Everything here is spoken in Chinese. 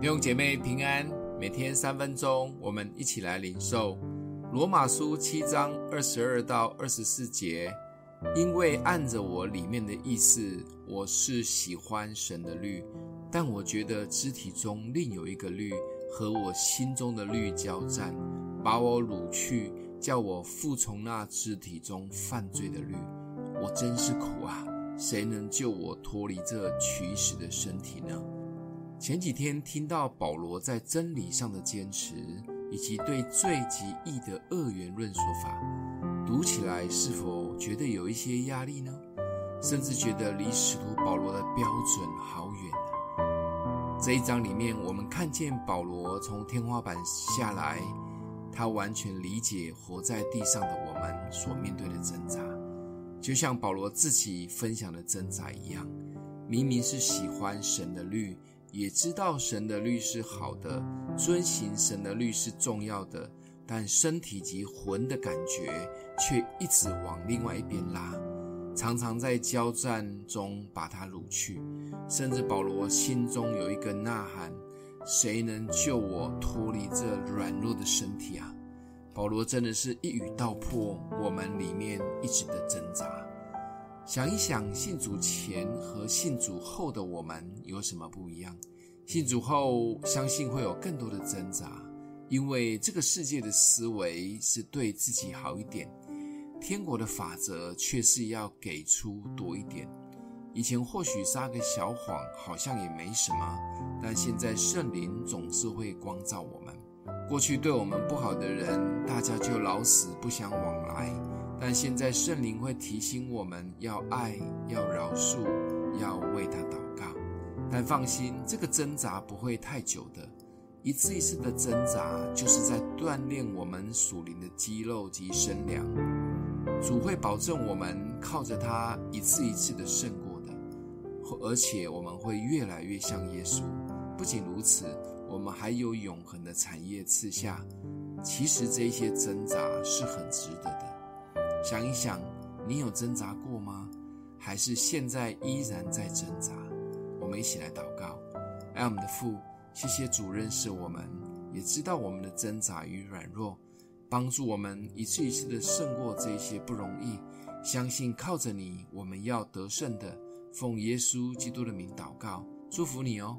弟兄姐妹平安，每天三分钟，我们一起来领受罗马书七章二十二到二十四节。因为按着我里面的意思，我是喜欢神的律，但我觉得肢体中另有一个律和我心中的律交战，把我掳去，叫我服从那肢体中犯罪的律。我真是苦啊！谁能救我脱离这取死的身体呢？前几天听到保罗在真理上的坚持，以及对罪及义的二元论说法，读起来是否觉得有一些压力呢？甚至觉得离使徒保罗的标准好远！这一章里面，我们看见保罗从天花板下来，他完全理解活在地上的我们所面对的挣扎，就像保罗自己分享的挣扎一样，明明是喜欢神的律。也知道神的律是好的，遵行神的律是重要的，但身体及魂的感觉却一直往另外一边拉，常常在交战中把他掳去。甚至保罗心中有一个呐喊：谁能救我脱离这软弱的身体啊？保罗真的是一语道破我们里面一直的挣扎。想一想，信主前和信主后的我们有什么不一样？信主后，相信会有更多的挣扎，因为这个世界的思维是对自己好一点，天国的法则却是要给出多一点。以前或许撒个小谎，好像也没什么，但现在圣灵总是会光照我们。过去对我们不好的人，大家就老死不相往来。但现在圣灵会提醒我们要爱，要饶恕，要为他祷告。但放心，这个挣扎不会太久的，一次一次的挣扎就是在锻炼我们属灵的肌肉及身量。主会保证我们靠着他一次一次的胜过的，而且我们会越来越像耶稣。不仅如此，我们还有永恒的产业赐下。其实这些挣扎是很值得的。想一想，你有挣扎过吗？还是现在依然在挣扎？我们一起来祷告。爱我们的父，谢谢主认识我们，也知道我们的挣扎与软弱，帮助我们一次一次的胜过这些不容易。相信靠着你，我们要得胜的。奉耶稣基督的名祷告，祝福你哦。